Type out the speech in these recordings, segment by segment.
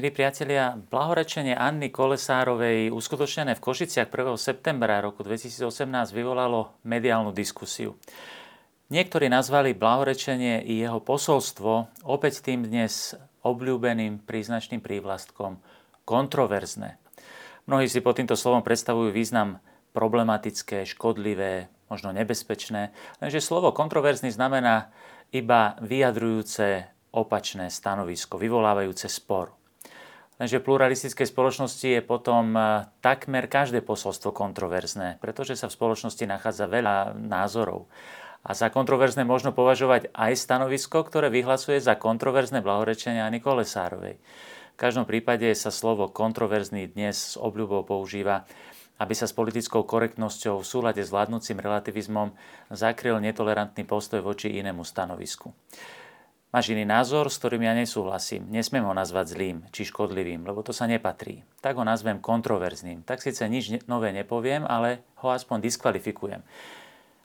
Milí priatelia, blahorečenie Anny Kolesárovej uskutočnené v Košiciach 1. septembra roku 2018 vyvolalo mediálnu diskusiu. Niektorí nazvali blahorečenie i jeho posolstvo opäť tým dnes obľúbeným príznačným prívlastkom kontroverzné. Mnohí si pod týmto slovom predstavujú význam problematické, škodlivé, možno nebezpečné, lenže slovo kontroverzný znamená iba vyjadrujúce opačné stanovisko, vyvolávajúce spor. Lenže v pluralistickej spoločnosti je potom e, takmer každé posolstvo kontroverzné, pretože sa v spoločnosti nachádza veľa názorov. A za kontroverzné možno považovať aj stanovisko, ktoré vyhlasuje za kontroverzné blahorečenia Ani Kolesárovej. V každom prípade sa slovo kontroverzný dnes s obľubou používa, aby sa s politickou korektnosťou v súlade s vládnúcim relativizmom zakryl netolerantný postoj voči inému stanovisku. Máš iný názor, s ktorým ja nesúhlasím. Nesmiem ho nazvať zlým či škodlivým, lebo to sa nepatrí. Tak ho nazvem kontroverzným. Tak síce nič nové nepoviem, ale ho aspoň diskvalifikujem.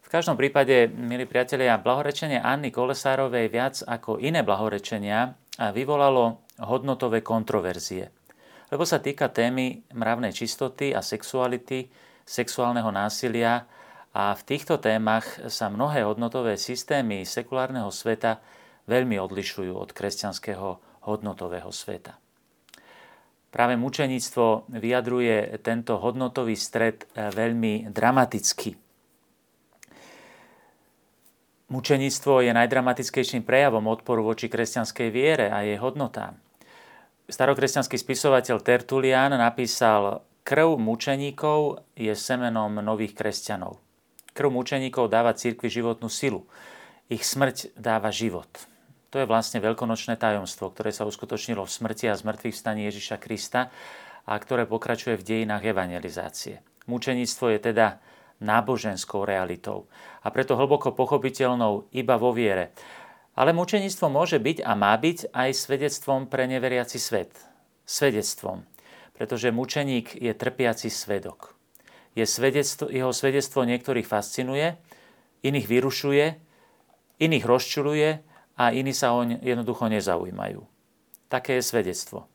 V každom prípade, milí priatelia, blahorečenie Anny Kolesárovej viac ako iné blahorečenia vyvolalo hodnotové kontroverzie. Lebo sa týka témy mravnej čistoty a sexuality, sexuálneho násilia a v týchto témach sa mnohé hodnotové systémy sekulárneho sveta veľmi odlišujú od kresťanského hodnotového sveta. Práve mučeníctvo vyjadruje tento hodnotový stred eh, veľmi dramaticky. Mučeníctvo je najdramatickejším prejavom odporu voči kresťanskej viere a jej hodnotám. Starokresťanský spisovateľ Tertulian napísal Krv mučeníkov je semenom nových kresťanov. Krv mučeníkov dáva cirkvi životnú silu. Ich smrť dáva život. To je vlastne veľkonočné tajomstvo, ktoré sa uskutočnilo v smrti a zmrtvých vstaní Ježiša Krista a ktoré pokračuje v dejinách evangelizácie. Mučeníctvo je teda náboženskou realitou a preto hlboko pochopiteľnou iba vo viere. Ale mučeníctvo môže byť a má byť aj svedectvom pre neveriaci svet. Svedectvom, pretože mučeník je trpiaci svedok. Je svedectvo, jeho svedectvo niektorých fascinuje, iných vyrušuje, iných rozčuluje a iní sa oň jednoducho nezaujímajú. Také je svedectvo.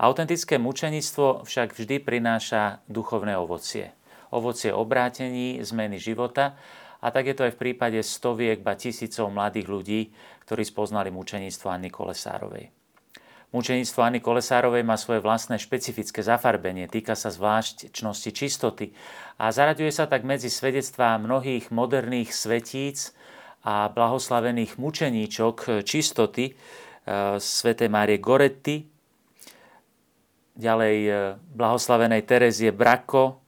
Autentické mučenictvo však vždy prináša duchovné ovocie. Ovocie obrátení, zmeny života a tak je to aj v prípade stoviek, ba tisícov mladých ľudí, ktorí spoznali mučenictvo Anny Kolesárovej. Mučenictvo Anny Kolesárovej má svoje vlastné špecifické zafarbenie, týka sa zvlášť čnosti čistoty a zaraďuje sa tak medzi svedectvá mnohých moderných svetíc, a blahoslavených mučeníčok čistoty e, svätej Márie Goretti, ďalej e, blahoslavenej Terezie Brako,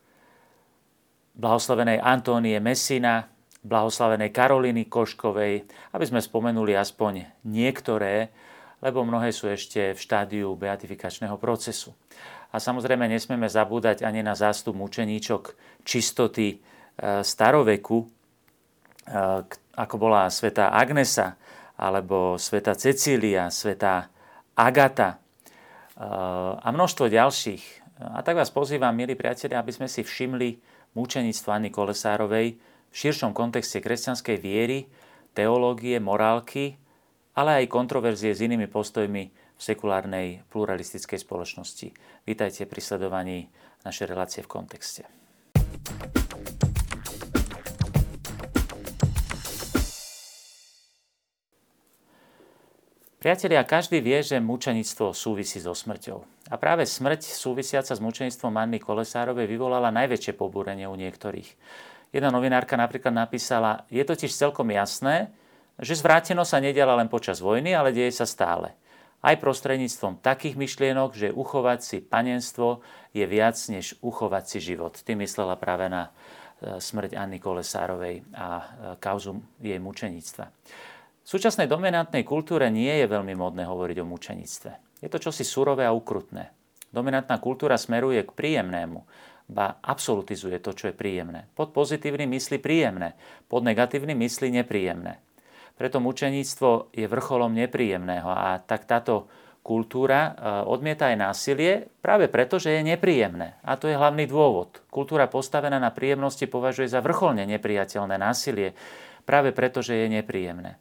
blahoslavenej Antónie Messina, blahoslavenej Karoliny Koškovej, aby sme spomenuli aspoň niektoré, lebo mnohé sú ešte v štádiu beatifikačného procesu. A samozrejme nesmieme zabúdať ani na zástup mučeníčok čistoty e, staroveku, ako bola sveta Agnesa, alebo sveta Cecília, sveta Agata a množstvo ďalších. A tak vás pozývam, milí priatelia, aby sme si všimli mučenictvo Anny Kolesárovej v širšom kontexte kresťanskej viery, teológie, morálky, ale aj kontroverzie s inými postojmi v sekulárnej pluralistickej spoločnosti. Vítajte pri sledovaní našej relácie v kontexte. Priatelia, každý vie, že mučenictvo súvisí so smrťou. A práve smrť súvisiaca s mučenictvom Anny Kolesárovej vyvolala najväčšie pobúrenie u niektorých. Jedna novinárka napríklad napísala, je totiž celkom jasné, že zvrátenosť sa nediala len počas vojny, ale deje sa stále. Aj prostredníctvom takých myšlienok, že uchovať si panenstvo je viac než uchovať si život. Tým myslela práve na e, smrť Anny Kolesárovej a e, kauzu jej mučenictva. V súčasnej dominantnej kultúre nie je veľmi modné hovoriť o mučenictve. Je to čosi surové a ukrutné. Dominantná kultúra smeruje k príjemnému, ba absolutizuje to, čo je príjemné. Pod pozitívnym myslí príjemné, pod negatívnym myslí nepríjemné. Preto mučeníctvo je vrcholom nepríjemného a tak táto kultúra e, odmieta aj násilie práve preto, že je nepríjemné. A to je hlavný dôvod. Kultúra postavená na príjemnosti považuje za vrcholne nepriateľné násilie práve preto, že je nepríjemné.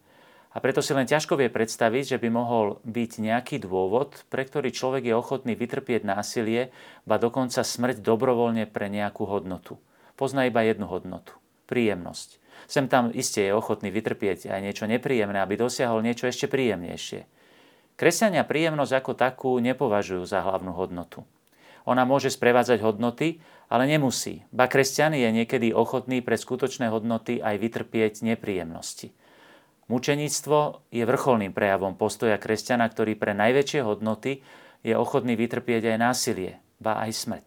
A preto si len ťažko vie predstaviť, že by mohol byť nejaký dôvod, pre ktorý človek je ochotný vytrpieť násilie, ba dokonca smrť dobrovoľne pre nejakú hodnotu. Pozná iba jednu hodnotu. Príjemnosť. Sem tam iste je ochotný vytrpieť aj niečo nepríjemné, aby dosiahol niečo ešte príjemnejšie. Kresťania príjemnosť ako takú nepovažujú za hlavnú hodnotu. Ona môže sprevádzať hodnoty, ale nemusí. Ba kresťan je niekedy ochotný pre skutočné hodnoty aj vytrpieť nepríjemnosti. Mučeníctvo je vrcholným prejavom postoja kresťana, ktorý pre najväčšie hodnoty je ochotný vytrpieť aj násilie, ba aj smrť.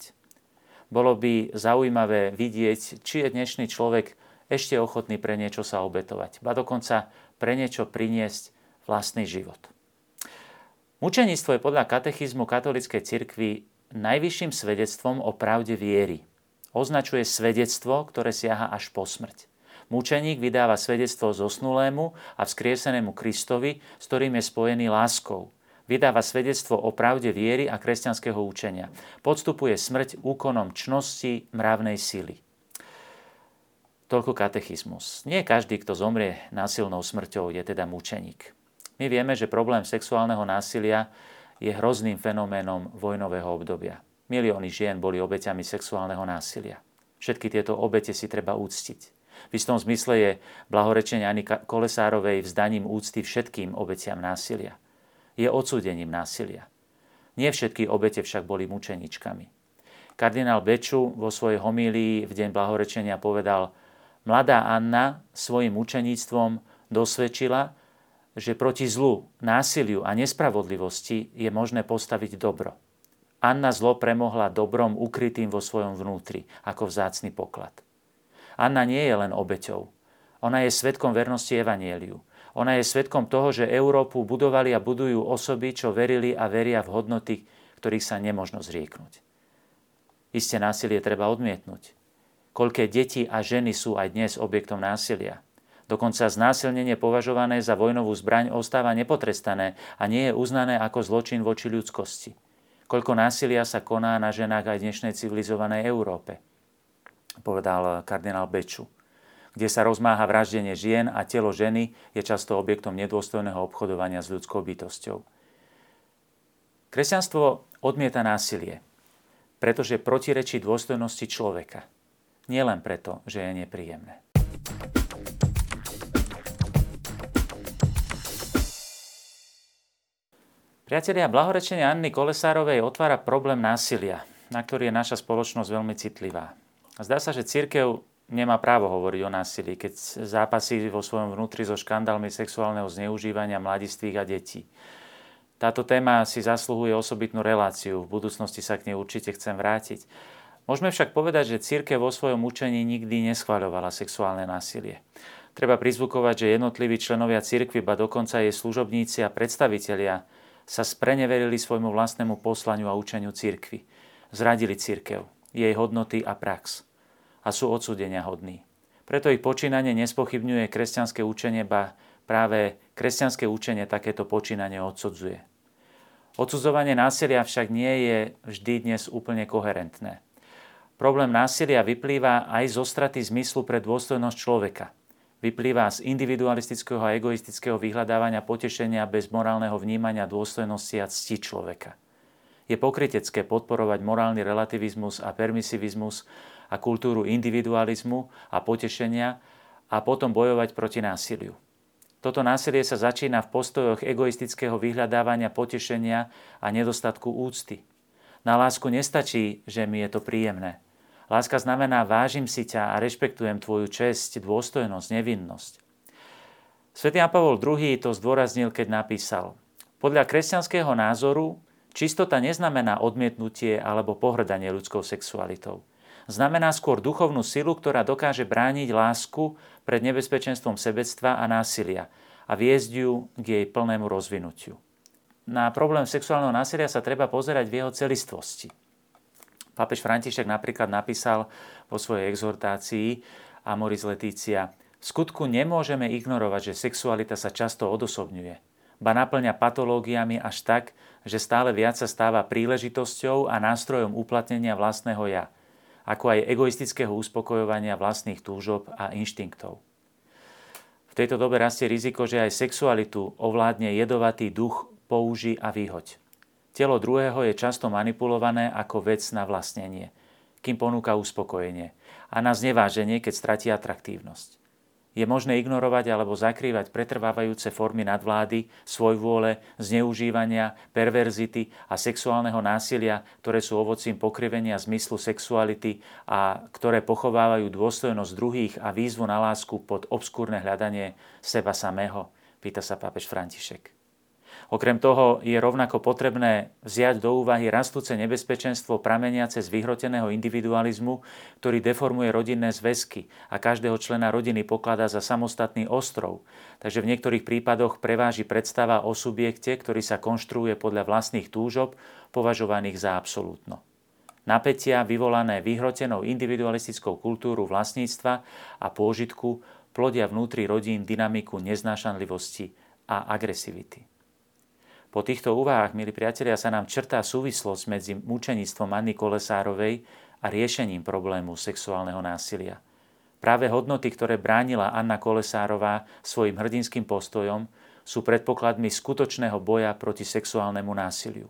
Bolo by zaujímavé vidieť, či je dnešný človek ešte ochotný pre niečo sa obetovať, ba dokonca pre niečo priniesť vlastný život. Mučeníctvo je podľa katechizmu katolíckej cirkvi najvyšším svedectvom o pravde viery. Označuje svedectvo, ktoré siaha až po smrť. Mučeník vydáva svedectvo zosnulému a vzkriesenému Kristovi, s ktorým je spojený láskou. Vydáva svedectvo o pravde viery a kresťanského učenia. Podstupuje smrť úkonom čnosti mravnej sily. Toľko katechizmus. Nie každý, kto zomrie násilnou smrťou, je teda mučeník. My vieme, že problém sexuálneho násilia je hrozným fenoménom vojnového obdobia. Milióny žien boli obeťami sexuálneho násilia. Všetky tieto obete si treba úctiť. V istom zmysle je blahorečenie Ani Kolesárovej vzdaním úcty všetkým obetiam násilia. Je odsúdením násilia. Nie všetky obete však boli mučeničkami. Kardinál Beču vo svojej homílii v deň blahorečenia povedal Mladá Anna svojim mučeníctvom dosvedčila, že proti zlu, násiliu a nespravodlivosti je možné postaviť dobro. Anna zlo premohla dobrom ukrytým vo svojom vnútri, ako vzácny poklad. Anna nie je len obeťou. Ona je svetkom vernosti Evanieliu. Ona je svetkom toho, že Európu budovali a budujú osoby, čo verili a veria v hodnoty, ktorých sa nemožno zrieknúť. Isté násilie treba odmietnúť. Koľké deti a ženy sú aj dnes objektom násilia. Dokonca znásilnenie považované za vojnovú zbraň ostáva nepotrestané a nie je uznané ako zločin voči ľudskosti. Koľko násilia sa koná na ženách aj dnešnej civilizovanej Európe povedal kardinál Beču, kde sa rozmáha vraždenie žien a telo ženy je často objektom nedôstojného obchodovania s ľudskou bytosťou. Kresťanstvo odmieta násilie, pretože protirečí dôstojnosti človeka. Nielen preto, že je nepríjemné. Priatelia, blahorečenie Anny Kolesárovej otvára problém násilia, na ktorý je naša spoločnosť veľmi citlivá. Zdá sa, že církev nemá právo hovoriť o násilí, keď zápasí vo svojom vnútri so škandálmi sexuálneho zneužívania mladistvých a detí. Táto téma si zasluhuje osobitnú reláciu, v budúcnosti sa k nej určite chcem vrátiť. Môžeme však povedať, že církev vo svojom učení nikdy neschváľovala sexuálne násilie. Treba prizvukovať, že jednotliví členovia cirkvy, ba dokonca jej služobníci a predstavitelia sa spreneverili svojmu vlastnému poslaniu a učeniu cirkvy. Zradili cirkev, jej hodnoty a prax a sú odsúdenia hodní. Preto ich počínanie nespochybňuje kresťanské učenie, ba práve kresťanské učenie takéto počínanie odsudzuje. Odsudzovanie násilia však nie je vždy dnes úplne koherentné. Problém násilia vyplýva aj zo straty zmyslu pre dôstojnosť človeka. Vyplýva z individualistického a egoistického vyhľadávania potešenia bez morálneho vnímania dôstojnosti a cti človeka. Je pokrytecké podporovať morálny relativizmus a permisivizmus a kultúru individualizmu a potešenia a potom bojovať proti násiliu. Toto násilie sa začína v postojoch egoistického vyhľadávania potešenia a nedostatku úcty. Na lásku nestačí, že mi je to príjemné. Láska znamená vážim si ťa a rešpektujem tvoju česť, dôstojnosť, nevinnosť. Svetý Jan Pavol II to zdôraznil, keď napísal Podľa kresťanského názoru čistota neznamená odmietnutie alebo pohrdanie ľudskou sexualitou znamená skôr duchovnú silu, ktorá dokáže brániť lásku pred nebezpečenstvom sebectva a násilia a viesť ju k jej plnému rozvinutiu. Na problém sexuálneho násilia sa treba pozerať v jeho celistvosti. Pápež František napríklad napísal vo svojej exhortácii Amoris Letícia v skutku nemôžeme ignorovať, že sexualita sa často odosobňuje, ba naplňa patológiami až tak, že stále viac sa stáva príležitosťou a nástrojom uplatnenia vlastného ja – ako aj egoistického uspokojovania vlastných túžob a inštinktov. V tejto dobe rastie riziko, že aj sexualitu ovládne jedovatý duch použi a výhoď. Telo druhého je často manipulované ako vec na vlastnenie, kým ponúka uspokojenie a na zneváženie, keď stratí atraktívnosť. Je možné ignorovať alebo zakrývať pretrvávajúce formy nadvlády, svojvôle, zneužívania, perverzity a sexuálneho násilia, ktoré sú ovocím pokrivenia zmyslu sexuality a ktoré pochovávajú dôstojnosť druhých a výzvu na lásku pod obskúrne hľadanie seba samého, pýta sa pápež František. Okrem toho je rovnako potrebné vziať do úvahy rastúce nebezpečenstvo prameniace z vyhroteného individualizmu, ktorý deformuje rodinné zväzky a každého člena rodiny pokladá za samostatný ostrov. Takže v niektorých prípadoch preváži predstava o subjekte, ktorý sa konštruuje podľa vlastných túžob, považovaných za absolútno. Napätia vyvolané vyhrotenou individualistickou kultúru vlastníctva a pôžitku plodia vnútri rodín dynamiku neznášanlivosti a agresivity. Po týchto úvahách, milí priatelia, sa nám črtá súvislosť medzi mučeníctvom Anny Kolesárovej a riešením problému sexuálneho násilia. Práve hodnoty, ktoré bránila Anna Kolesárová svojim hrdinským postojom, sú predpokladmi skutočného boja proti sexuálnemu násiliu.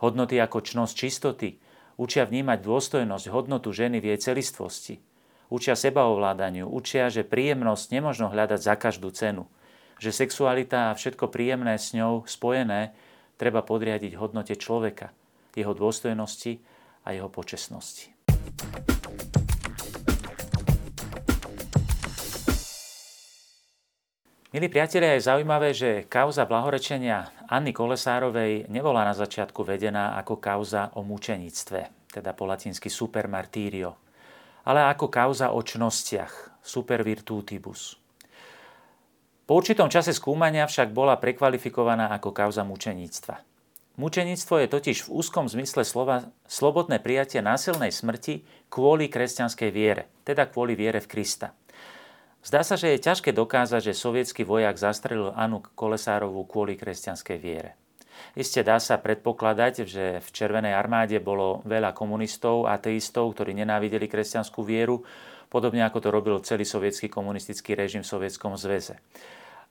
Hodnoty ako čnosť čistoty učia vnímať dôstojnosť hodnotu ženy v jej celistvosti. Učia sebaovládaniu, učia, že príjemnosť nemožno hľadať za každú cenu – že sexualita a všetko príjemné s ňou spojené treba podriadiť hodnote človeka, jeho dôstojnosti a jeho počesnosti. Milí priatelia, je zaujímavé, že kauza blahorečenia Anny Kolesárovej nebola na začiatku vedená ako kauza o mučenictve, teda po latinsky super martírio, ale ako kauza o čnostiach, super virtutibus. Po určitom čase skúmania však bola prekvalifikovaná ako kauza mučeníctva. Mučeníctvo je totiž v úzkom zmysle slova slobodné prijatie násilnej smrti kvôli kresťanskej viere, teda kvôli viere v Krista. Zdá sa, že je ťažké dokázať, že sovietský vojak zastrelil Anu Kolesárovú kvôli kresťanskej viere. Isté dá sa predpokladať, že v Červenej armáde bolo veľa komunistov, ateistov, ktorí nenávideli kresťanskú vieru, podobne ako to robil celý sovietský komunistický režim v Sovietskom zväze.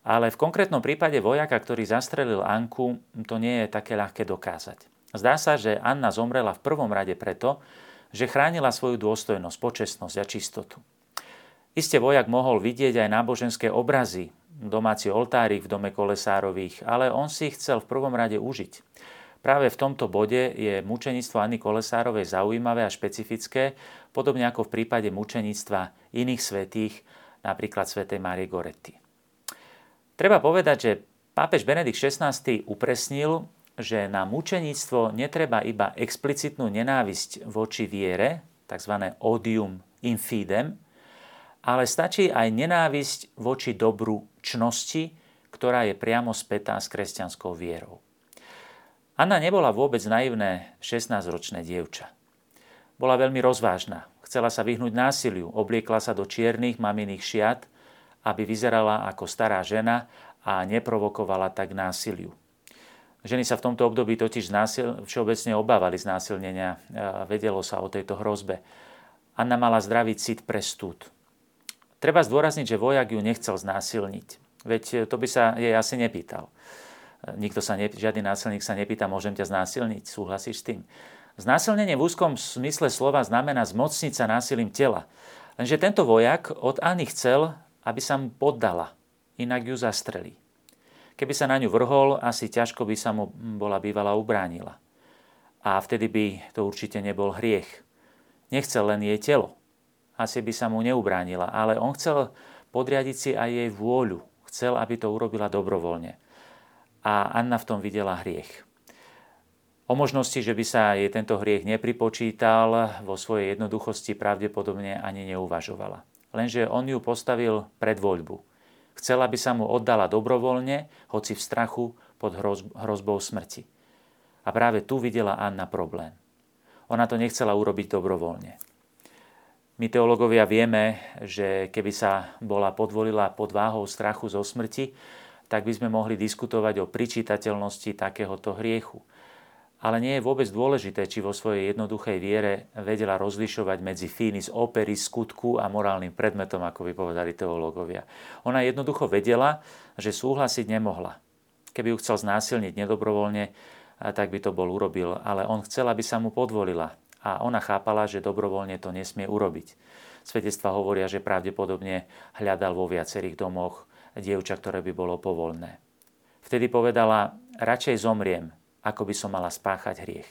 Ale v konkrétnom prípade vojaka, ktorý zastrelil Anku, to nie je také ľahké dokázať. Zdá sa, že Anna zomrela v prvom rade preto, že chránila svoju dôstojnosť, počestnosť a čistotu. Isté vojak mohol vidieť aj náboženské obrazy, domáci oltárik v dome Kolesárových, ale on si ich chcel v prvom rade užiť. Práve v tomto bode je mučenictvo Anny Kolesárovej zaujímavé a špecifické, podobne ako v prípade mučenictva iných svetých, napríklad svätej Márie Goretti. Treba povedať, že pápež Benedikt XVI upresnil, že na mučeníctvo netreba iba explicitnú nenávisť voči viere, tzv. odium infidem, ale stačí aj nenávisť voči dobru čnosti, ktorá je priamo spätá s kresťanskou vierou. Anna nebola vôbec naivné 16-ročné dievča. Bola veľmi rozvážna. Chcela sa vyhnúť násiliu, obliekla sa do čiernych maminých šiat aby vyzerala ako stará žena a neprovokovala tak násiliu. Ženy sa v tomto období totiž násil, všeobecne obávali znásilnenia, vedelo sa o tejto hrozbe. Anna mala zdravý cit pre stúd. Treba zdôrazniť, že vojak ju nechcel znásilniť. Veď to by sa jej asi nepýtal. Nikto sa ne, žiadny násilník sa nepýta, môžem ťa znásilniť, súhlasíš s tým? Znásilnenie v úzkom smysle slova znamená zmocniť sa násilím tela. Lenže tento vojak od Anny chcel, aby sa mu poddala, inak ju zastrelí. Keby sa na ňu vrhol, asi ťažko by sa mu bola bývala ubránila. A vtedy by to určite nebol hriech. Nechcel len jej telo. Asi by sa mu neubránila, ale on chcel podriadiť si aj jej vôľu. Chcel, aby to urobila dobrovoľne. A Anna v tom videla hriech. O možnosti, že by sa jej tento hriech nepripočítal, vo svojej jednoduchosti pravdepodobne ani neuvažovala lenže on ju postavil pred voľbu. Chcel, aby sa mu oddala dobrovoľne, hoci v strachu pod hrozbou smrti. A práve tu videla Anna problém. Ona to nechcela urobiť dobrovoľne. My teológovia vieme, že keby sa bola podvolila pod váhou strachu zo smrti, tak by sme mohli diskutovať o pričítateľnosti takéhoto hriechu. Ale nie je vôbec dôležité, či vo svojej jednoduchej viere vedela rozlišovať medzi finis opery, skutku a morálnym predmetom, ako by povedali teológovia. Ona jednoducho vedela, že súhlasiť nemohla. Keby ju chcel znásilniť nedobrovoľne, tak by to bol urobil, ale on chcel, aby sa mu podvolila a ona chápala, že dobrovoľne to nesmie urobiť. Svedectva hovoria, že pravdepodobne hľadal vo viacerých domoch dievča, ktoré by bolo povolné. Vtedy povedala, radšej zomriem, ako by som mala spáchať hriech.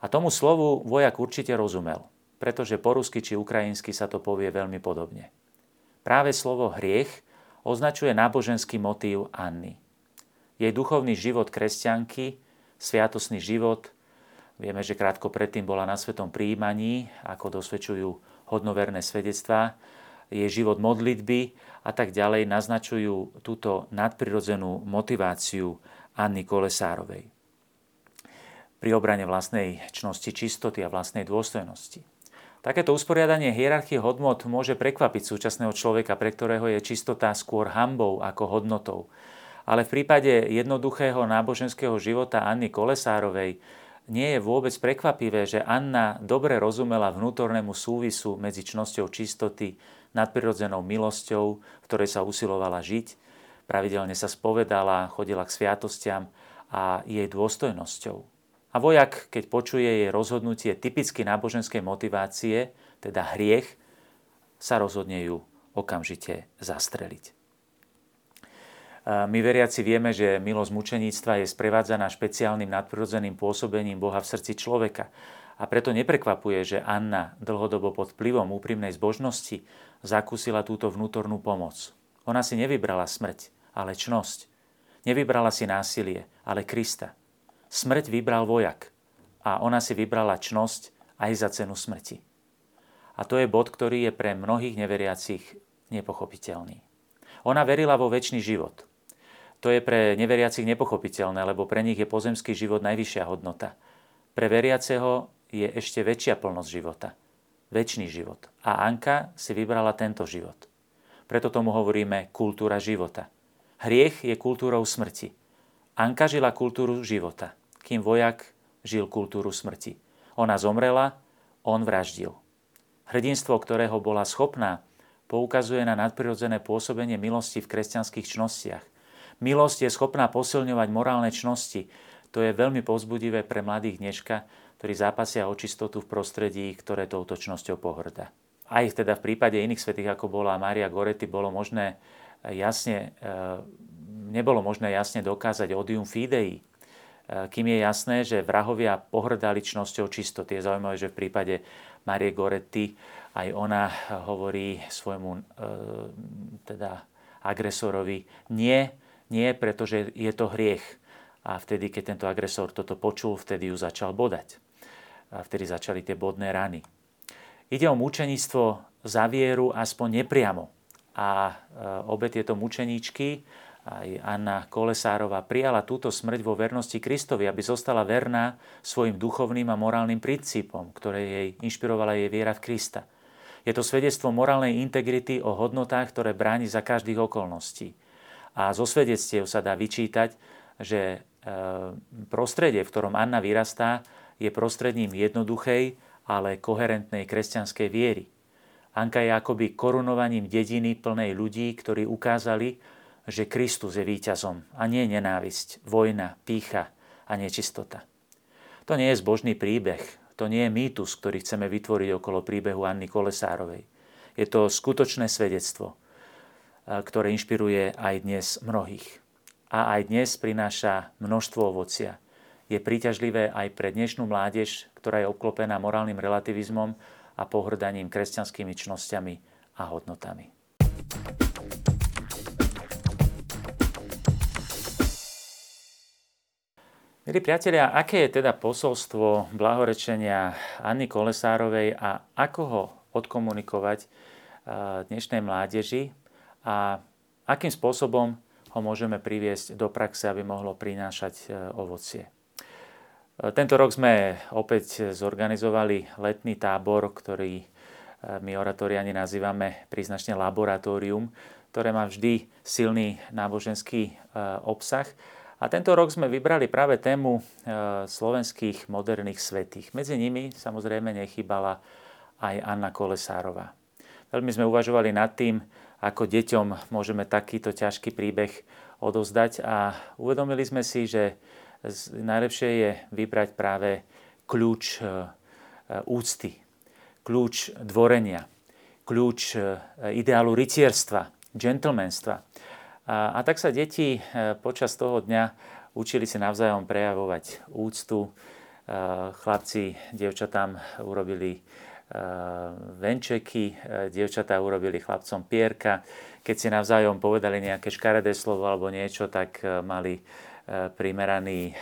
A tomu slovu vojak určite rozumel, pretože po rusky či ukrajinsky sa to povie veľmi podobne. Práve slovo hriech označuje náboženský motív Anny. Jej duchovný život kresťanky, sviatosný život, vieme, že krátko predtým bola na svetom príjmaní, ako dosvedčujú hodnoverné svedectvá, jej život modlitby a tak ďalej naznačujú túto nadprirodzenú motiváciu Anny Kolesárovej pri obrane vlastnej čnosti čistoty a vlastnej dôstojnosti. Takéto usporiadanie hierarchie hodnot môže prekvapiť súčasného človeka, pre ktorého je čistota skôr hambou ako hodnotou. Ale v prípade jednoduchého náboženského života Anny Kolesárovej nie je vôbec prekvapivé, že Anna dobre rozumela vnútornému súvisu medzi čnosťou čistoty, nadprirodzenou milosťou, v ktorej sa usilovala žiť, pravidelne sa spovedala, chodila k sviatostiam a jej dôstojnosťou. A vojak, keď počuje jej rozhodnutie typicky náboženskej motivácie, teda hriech, sa rozhodne ju okamžite zastreliť. My veriaci vieme, že milosť mučeníctva je sprevádzaná špeciálnym nadprirodzeným pôsobením Boha v srdci človeka. A preto neprekvapuje, že Anna dlhodobo pod vplyvom úprimnej zbožnosti zakúsila túto vnútornú pomoc. Ona si nevybrala smrť, ale čnosť. Nevybrala si násilie, ale Krista. Smrť vybral vojak a ona si vybrala čnosť aj za cenu smrti. A to je bod, ktorý je pre mnohých neveriacich nepochopiteľný. Ona verila vo väčší život – to je pre neveriacich nepochopiteľné, lebo pre nich je pozemský život najvyššia hodnota. Pre veriaceho je ešte väčšia plnosť života. Väčší život. A Anka si vybrala tento život. Preto tomu hovoríme kultúra života. Hriech je kultúrou smrti. Anka žila kultúru života, kým vojak žil kultúru smrti. Ona zomrela, on vraždil. Hrdinstvo, ktorého bola schopná, poukazuje na nadprirodzené pôsobenie milosti v kresťanských čnostiach Milosť je schopná posilňovať morálne čnosti. To je veľmi povzbudivé pre mladých dneška, ktorí zápasia o čistotu v prostredí, ktoré touto čnosťou pohrda. Aj teda v prípade iných svetých, ako bola Mária Goretti, bolo možné jasne, e, nebolo možné jasne dokázať odium fidei, kým je jasné, že vrahovia pohrdali čnosťou čistoty. Je zaujímavé, že v prípade Marie Goretti aj ona hovorí svojmu e, teda agresorovi nie, nie, pretože je to hriech. A vtedy, keď tento agresor toto počul, vtedy ju začal bodať. A vtedy začali tie bodné rany. Ide o mučeníctvo za vieru aspoň nepriamo. A e, obe tieto mučeníčky, aj Anna Kolesárova, prijala túto smrť vo vernosti Kristovi, aby zostala verná svojim duchovným a morálnym princípom, ktoré jej inšpirovala jej viera v Krista. Je to svedectvo morálnej integrity o hodnotách, ktoré bráni za každých okolností. A zo svedectiev sa dá vyčítať, že e, prostredie, v ktorom Anna vyrastá, je prostredním jednoduchej, ale koherentnej kresťanskej viery. Anka je akoby korunovaním dediny plnej ľudí, ktorí ukázali, že Kristus je víťazom a nie nenávisť, vojna, pícha a nečistota. To nie je zbožný príbeh, to nie je mýtus, ktorý chceme vytvoriť okolo príbehu Anny Kolesárovej. Je to skutočné svedectvo, ktoré inšpiruje aj dnes mnohých. A aj dnes prináša množstvo ovocia. Je príťažlivé aj pre dnešnú mládež, ktorá je obklopená morálnym relativizmom a pohrdaním kresťanskými čnosťami a hodnotami. Milí priatelia, aké je teda posolstvo blahorečenia Anny Kolesárovej a ako ho odkomunikovať dnešnej mládeži, a akým spôsobom ho môžeme priviesť do praxe, aby mohlo prinášať e, ovocie. E, tento rok sme opäť zorganizovali letný tábor, ktorý my oratoriani nazývame príznačne laboratórium, ktoré má vždy silný náboženský obsah A tento rok sme vybrali práve tému slovenských moderných svetých. Medzi nimi samozrejme nechybala aj Anna Kolesárová. Veľmi sme uvažovali nad tým, ako deťom môžeme takýto ťažký príbeh odozdať a uvedomili sme si, že najlepšie je vybrať práve kľúč e, úcty, kľúč dvorenia, kľúč e, ideálu rytierstva, gentlemanstva. A, a tak sa deti e, počas toho dňa učili si navzájom prejavovať úctu. Chlapci, dievčatám urobili Eh, venčeky, dievčatá urobili chlapcom pierka. Keď si navzájom povedali nejaké škaredé slovo alebo niečo, tak mali primeraný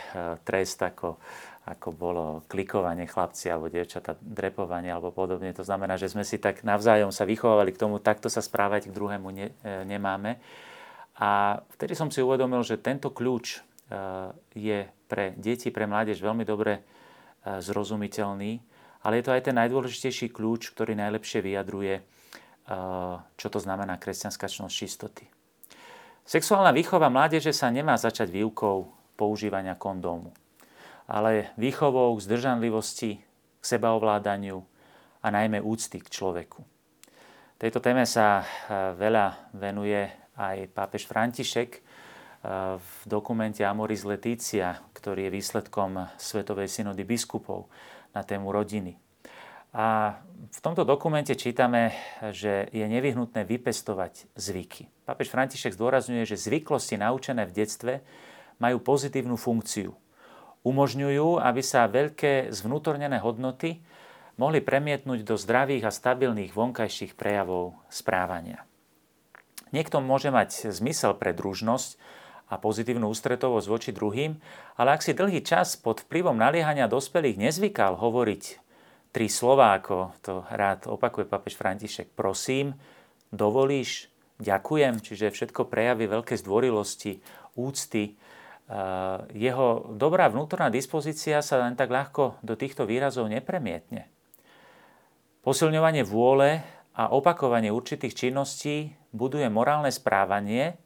trest ako, ako bolo klikovanie chlapci alebo dievčatá, drepovanie alebo podobne. To znamená, že sme si tak navzájom sa vychovávali k tomu, takto sa správať k druhému ne, nemáme. A vtedy som si uvedomil, že tento kľúč je pre deti, pre mládež veľmi dobre zrozumiteľný ale je to aj ten najdôležitejší kľúč, ktorý najlepšie vyjadruje, eh, čo to znamená kresťanská čnosť čistoty. Sexuálna výchova mládeže sa nemá začať výukou používania kondómu, ale výchovou k zdržanlivosti, k sebaovládaniu a najmä úcty k človeku. Tejto téme sa veľa venuje aj pápež František eh, v dokumente Amoris Letícia, ktorý je výsledkom Svetovej synody biskupov na tému rodiny. A v tomto dokumente čítame, že je nevyhnutné vypestovať zvyky. Pápež František zdôrazňuje, že zvyklosti naučené v detstve majú pozitívnu funkciu. Umožňujú, aby sa veľké zvnútornené hodnoty mohli premietnúť do zdravých a stabilných vonkajších prejavov správania. Niekto môže mať zmysel pre družnosť, a pozitívnu ústretovosť voči druhým, ale ak si dlhý čas pod vplyvom naliehania dospelých nezvykal hovoriť tri slova, ako to rád opakuje papež František, prosím, dovolíš, ďakujem, čiže všetko prejavy veľké zdvorilosti, úcty, jeho dobrá vnútorná dispozícia sa len tak ľahko do týchto výrazov nepremietne. Posilňovanie vôle a opakovanie určitých činností buduje morálne správanie,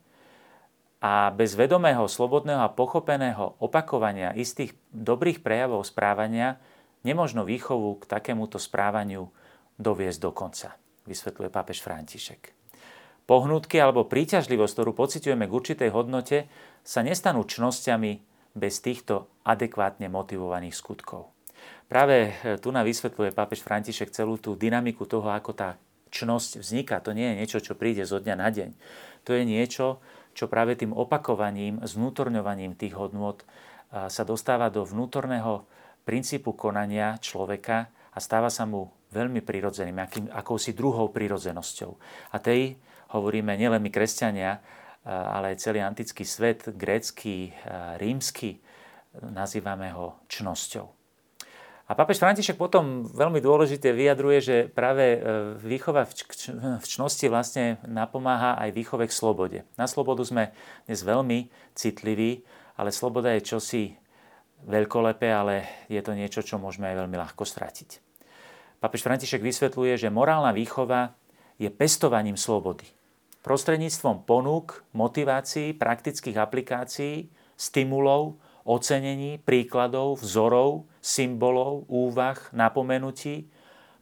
a bez vedomého, slobodného a pochopeného opakovania istých dobrých prejavov správania nemožno výchovu k takémuto správaniu doviesť do konca, vysvetľuje pápež František. Pohnutky alebo príťažlivosť, ktorú pociťujeme k určitej hodnote, sa nestanú čnosťami bez týchto adekvátne motivovaných skutkov. Práve tu na vysvetľuje pápež František celú tú dynamiku toho, ako tá čnosť vzniká. To nie je niečo, čo príde zo dňa na deň. To je niečo, čo práve tým opakovaním, znútorňovaním tých hodnôt sa dostáva do vnútorného princípu konania človeka a stáva sa mu veľmi prirodzeným, akým, akousi druhou prirodzenosťou. A tej hovoríme nielen my kresťania, ale aj celý antický svet, grécky, rímsky, nazývame ho čnosťou. A pápež František potom veľmi dôležite vyjadruje, že práve e, výchova v čnosti vlastne napomáha aj výchove k slobode. Na slobodu sme dnes veľmi citliví, ale sloboda je čosi veľkolepé, ale je to niečo, čo môžeme aj veľmi ľahko stratiť. Pápež František vysvetľuje, že morálna výchova je pestovaním slobody. Prostredníctvom ponúk, motivácií, praktických aplikácií, stimulov, ocenení, príkladov, vzorov, symbolov, úvah, napomenutí,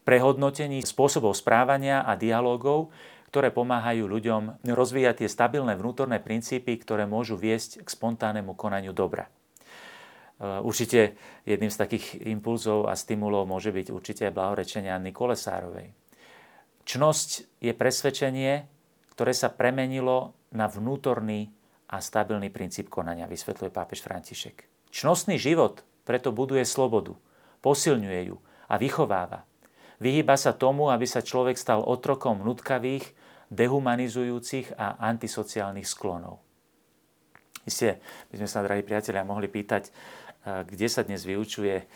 prehodnotení spôsobov správania a dialogov, ktoré pomáhajú ľuďom rozvíjať tie stabilné vnútorné princípy, ktoré môžu viesť k spontánnemu konaniu dobra. E, určite jedným z takých impulzov a stimulov môže byť určite aj blahorečenie Anny Kolesárovej. Čnosť je presvedčenie, ktoré sa premenilo na vnútorný a stabilný princíp konania, vysvetľuje pápež František. Čnostný život preto buduje slobodu, posilňuje ju a vychováva. Vyhýba sa tomu, aby sa človek stal otrokom nutkavých, dehumanizujúcich a antisociálnych sklonov. Isté, by sme sa, drahí priatelia, mohli pýtať, eh, kde sa dnes vyučuje eh,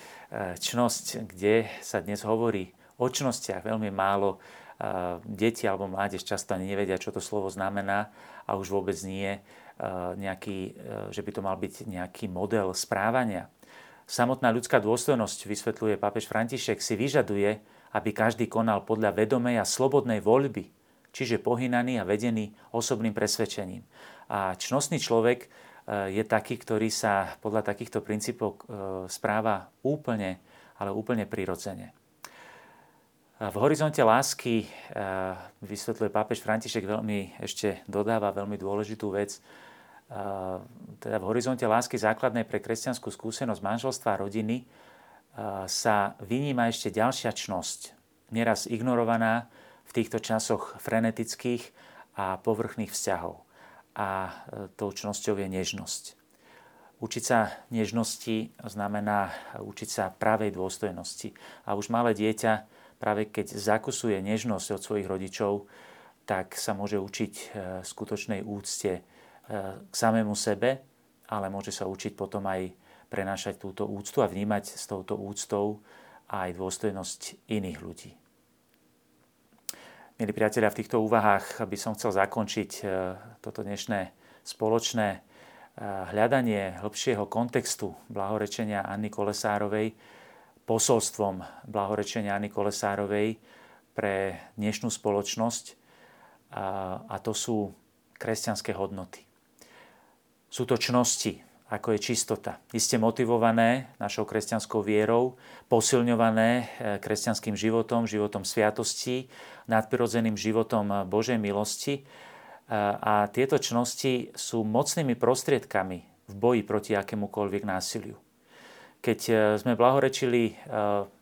čnosť, kde sa dnes hovorí o čnostiach. Veľmi málo eh, deti alebo mládež často ani nevedia, čo to slovo znamená a už vôbec nie nejaký, eh, že by to mal byť nejaký model správania. Samotná ľudská dôstojnosť, vysvetľuje pápež František, si vyžaduje, aby každý konal podľa vedomej a slobodnej voľby, čiže pohynaný a vedený osobným presvedčením. A čnostný človek eh, je taký, ktorý sa podľa takýchto princípov správa úplne, ale úplne prirodzene. V horizonte lásky vysvetľuje pápež František veľmi, ešte dodáva veľmi dôležitú vec, teda v horizonte lásky základnej pre kresťanskú skúsenosť manželstva a rodiny sa vyníma ešte ďalšia čnosť, neraz ignorovaná v týchto časoch frenetických a povrchných vzťahov. A e, tou čnosťou je nežnosť. Učiť sa nežnosti znamená učiť sa pravej dôstojnosti. A už malé dieťa, práve keď zakusuje nežnosť od svojich rodičov, tak sa môže učiť skutočnej úcte k samému sebe, ale môže sa učiť potom aj prenášať túto úctu a vnímať s touto úctou aj dôstojnosť iných ľudí. Milí priatelia, v týchto úvahách by som chcel zakončiť e, toto dnešné spoločné e, hľadanie hĺbšieho kontextu blahorečenia Anny Kolesárovej posolstvom blahorečenia Anny Kolesárovej pre dnešnú spoločnosť a to sú kresťanské hodnoty. Sú to čnosti, ako je čistota. Iste motivované našou kresťanskou vierou, posilňované e, kresťanským životom, životom sviatostí, nadprirodzeným životom Božej milosti. E, a tieto čnosti sú mocnými prostriedkami v boji proti akémukoľvek násiliu. Keď sme blahorečili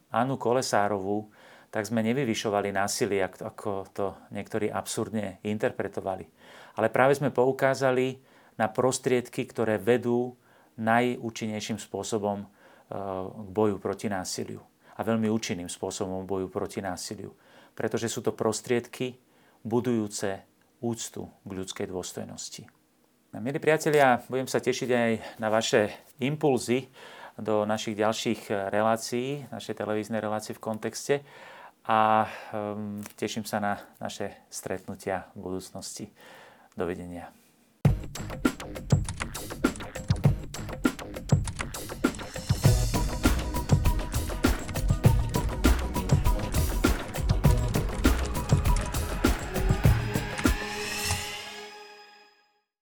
Annu Kolesárovú, tak sme nevyvyšovali násilie, ako to niektorí absurdne interpretovali. Ale práve sme poukázali na prostriedky, ktoré vedú najúčinnejším spôsobom eh, k boju proti násiliu. A veľmi účinným spôsobom boju proti násiliu. Pretože sú to prostriedky budujúce úctu k ľudskej dôstojnosti. Milí priatelia, budem sa tešiť aj na vaše impulzy do našich ďalších relácií, našej televíznej relácie v kontexte a um, teším sa na naše stretnutia v budúcnosti. Dovidenia. Thank you.